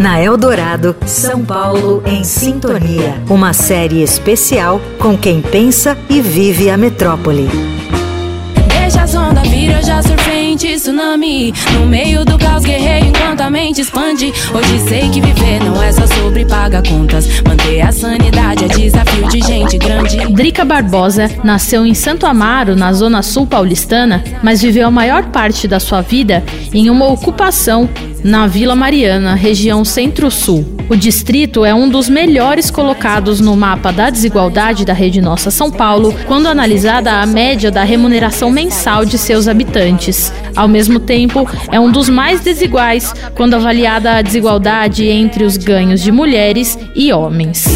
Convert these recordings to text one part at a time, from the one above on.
Na Eldorado, São Paulo em Sintonia. Uma série especial com quem pensa e vive a metrópole. Deixa as ondas vir, eu já em tsunami. No meio do caos guerreiro enquanto a mente expande. Hoje sei que viver não é só sobre pagar contas. Manter a sanidade é desafio. Drica Barbosa nasceu em Santo Amaro, na zona sul paulistana, mas viveu a maior parte da sua vida em uma ocupação na Vila Mariana, região Centro-Sul. O distrito é um dos melhores colocados no mapa da desigualdade da Rede Nossa São Paulo, quando analisada a média da remuneração mensal de seus habitantes. Ao mesmo tempo, é um dos mais desiguais quando avaliada a desigualdade entre os ganhos de mulheres e homens.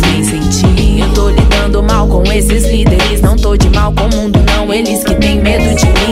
Eu tô lidando mal com esses líderes. Não tô de mal com o mundo, não, eles que têm medo de mim.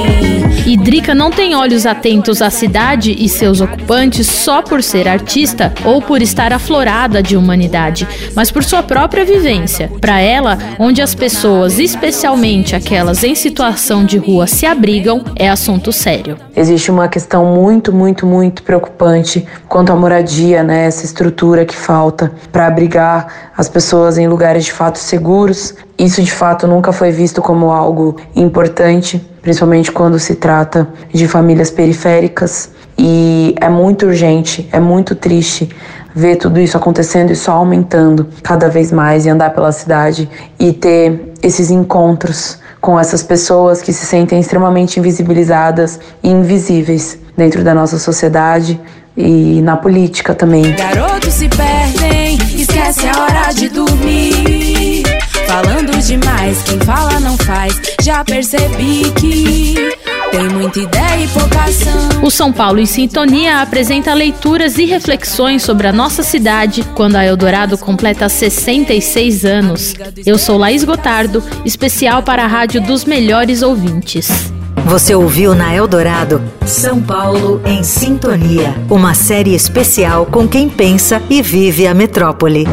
Drica não tem olhos atentos à cidade e seus ocupantes só por ser artista ou por estar aflorada de humanidade, mas por sua própria vivência. Para ela, onde as pessoas, especialmente aquelas em situação de rua, se abrigam, é assunto sério. Existe uma questão muito, muito, muito preocupante quanto à moradia, né? Essa estrutura que falta para abrigar as pessoas em lugares de fato seguros. Isso de fato nunca foi visto como algo importante, principalmente quando se trata de famílias periféricas. E é muito urgente, é muito triste ver tudo isso acontecendo e só aumentando cada vez mais e andar pela cidade e ter esses encontros com essas pessoas que se sentem extremamente invisibilizadas e invisíveis dentro da nossa sociedade e na política também. Garotos se perdem, esquece a hora de dormir. Já percebi que tem muita ideia e pouca ação. O São Paulo em Sintonia apresenta leituras e reflexões sobre a nossa cidade quando a Eldorado completa 66 anos. Eu sou Laís Gotardo, especial para a Rádio dos Melhores Ouvintes. Você ouviu na Eldorado São Paulo em Sintonia. Uma série especial com quem pensa e vive a metrópole.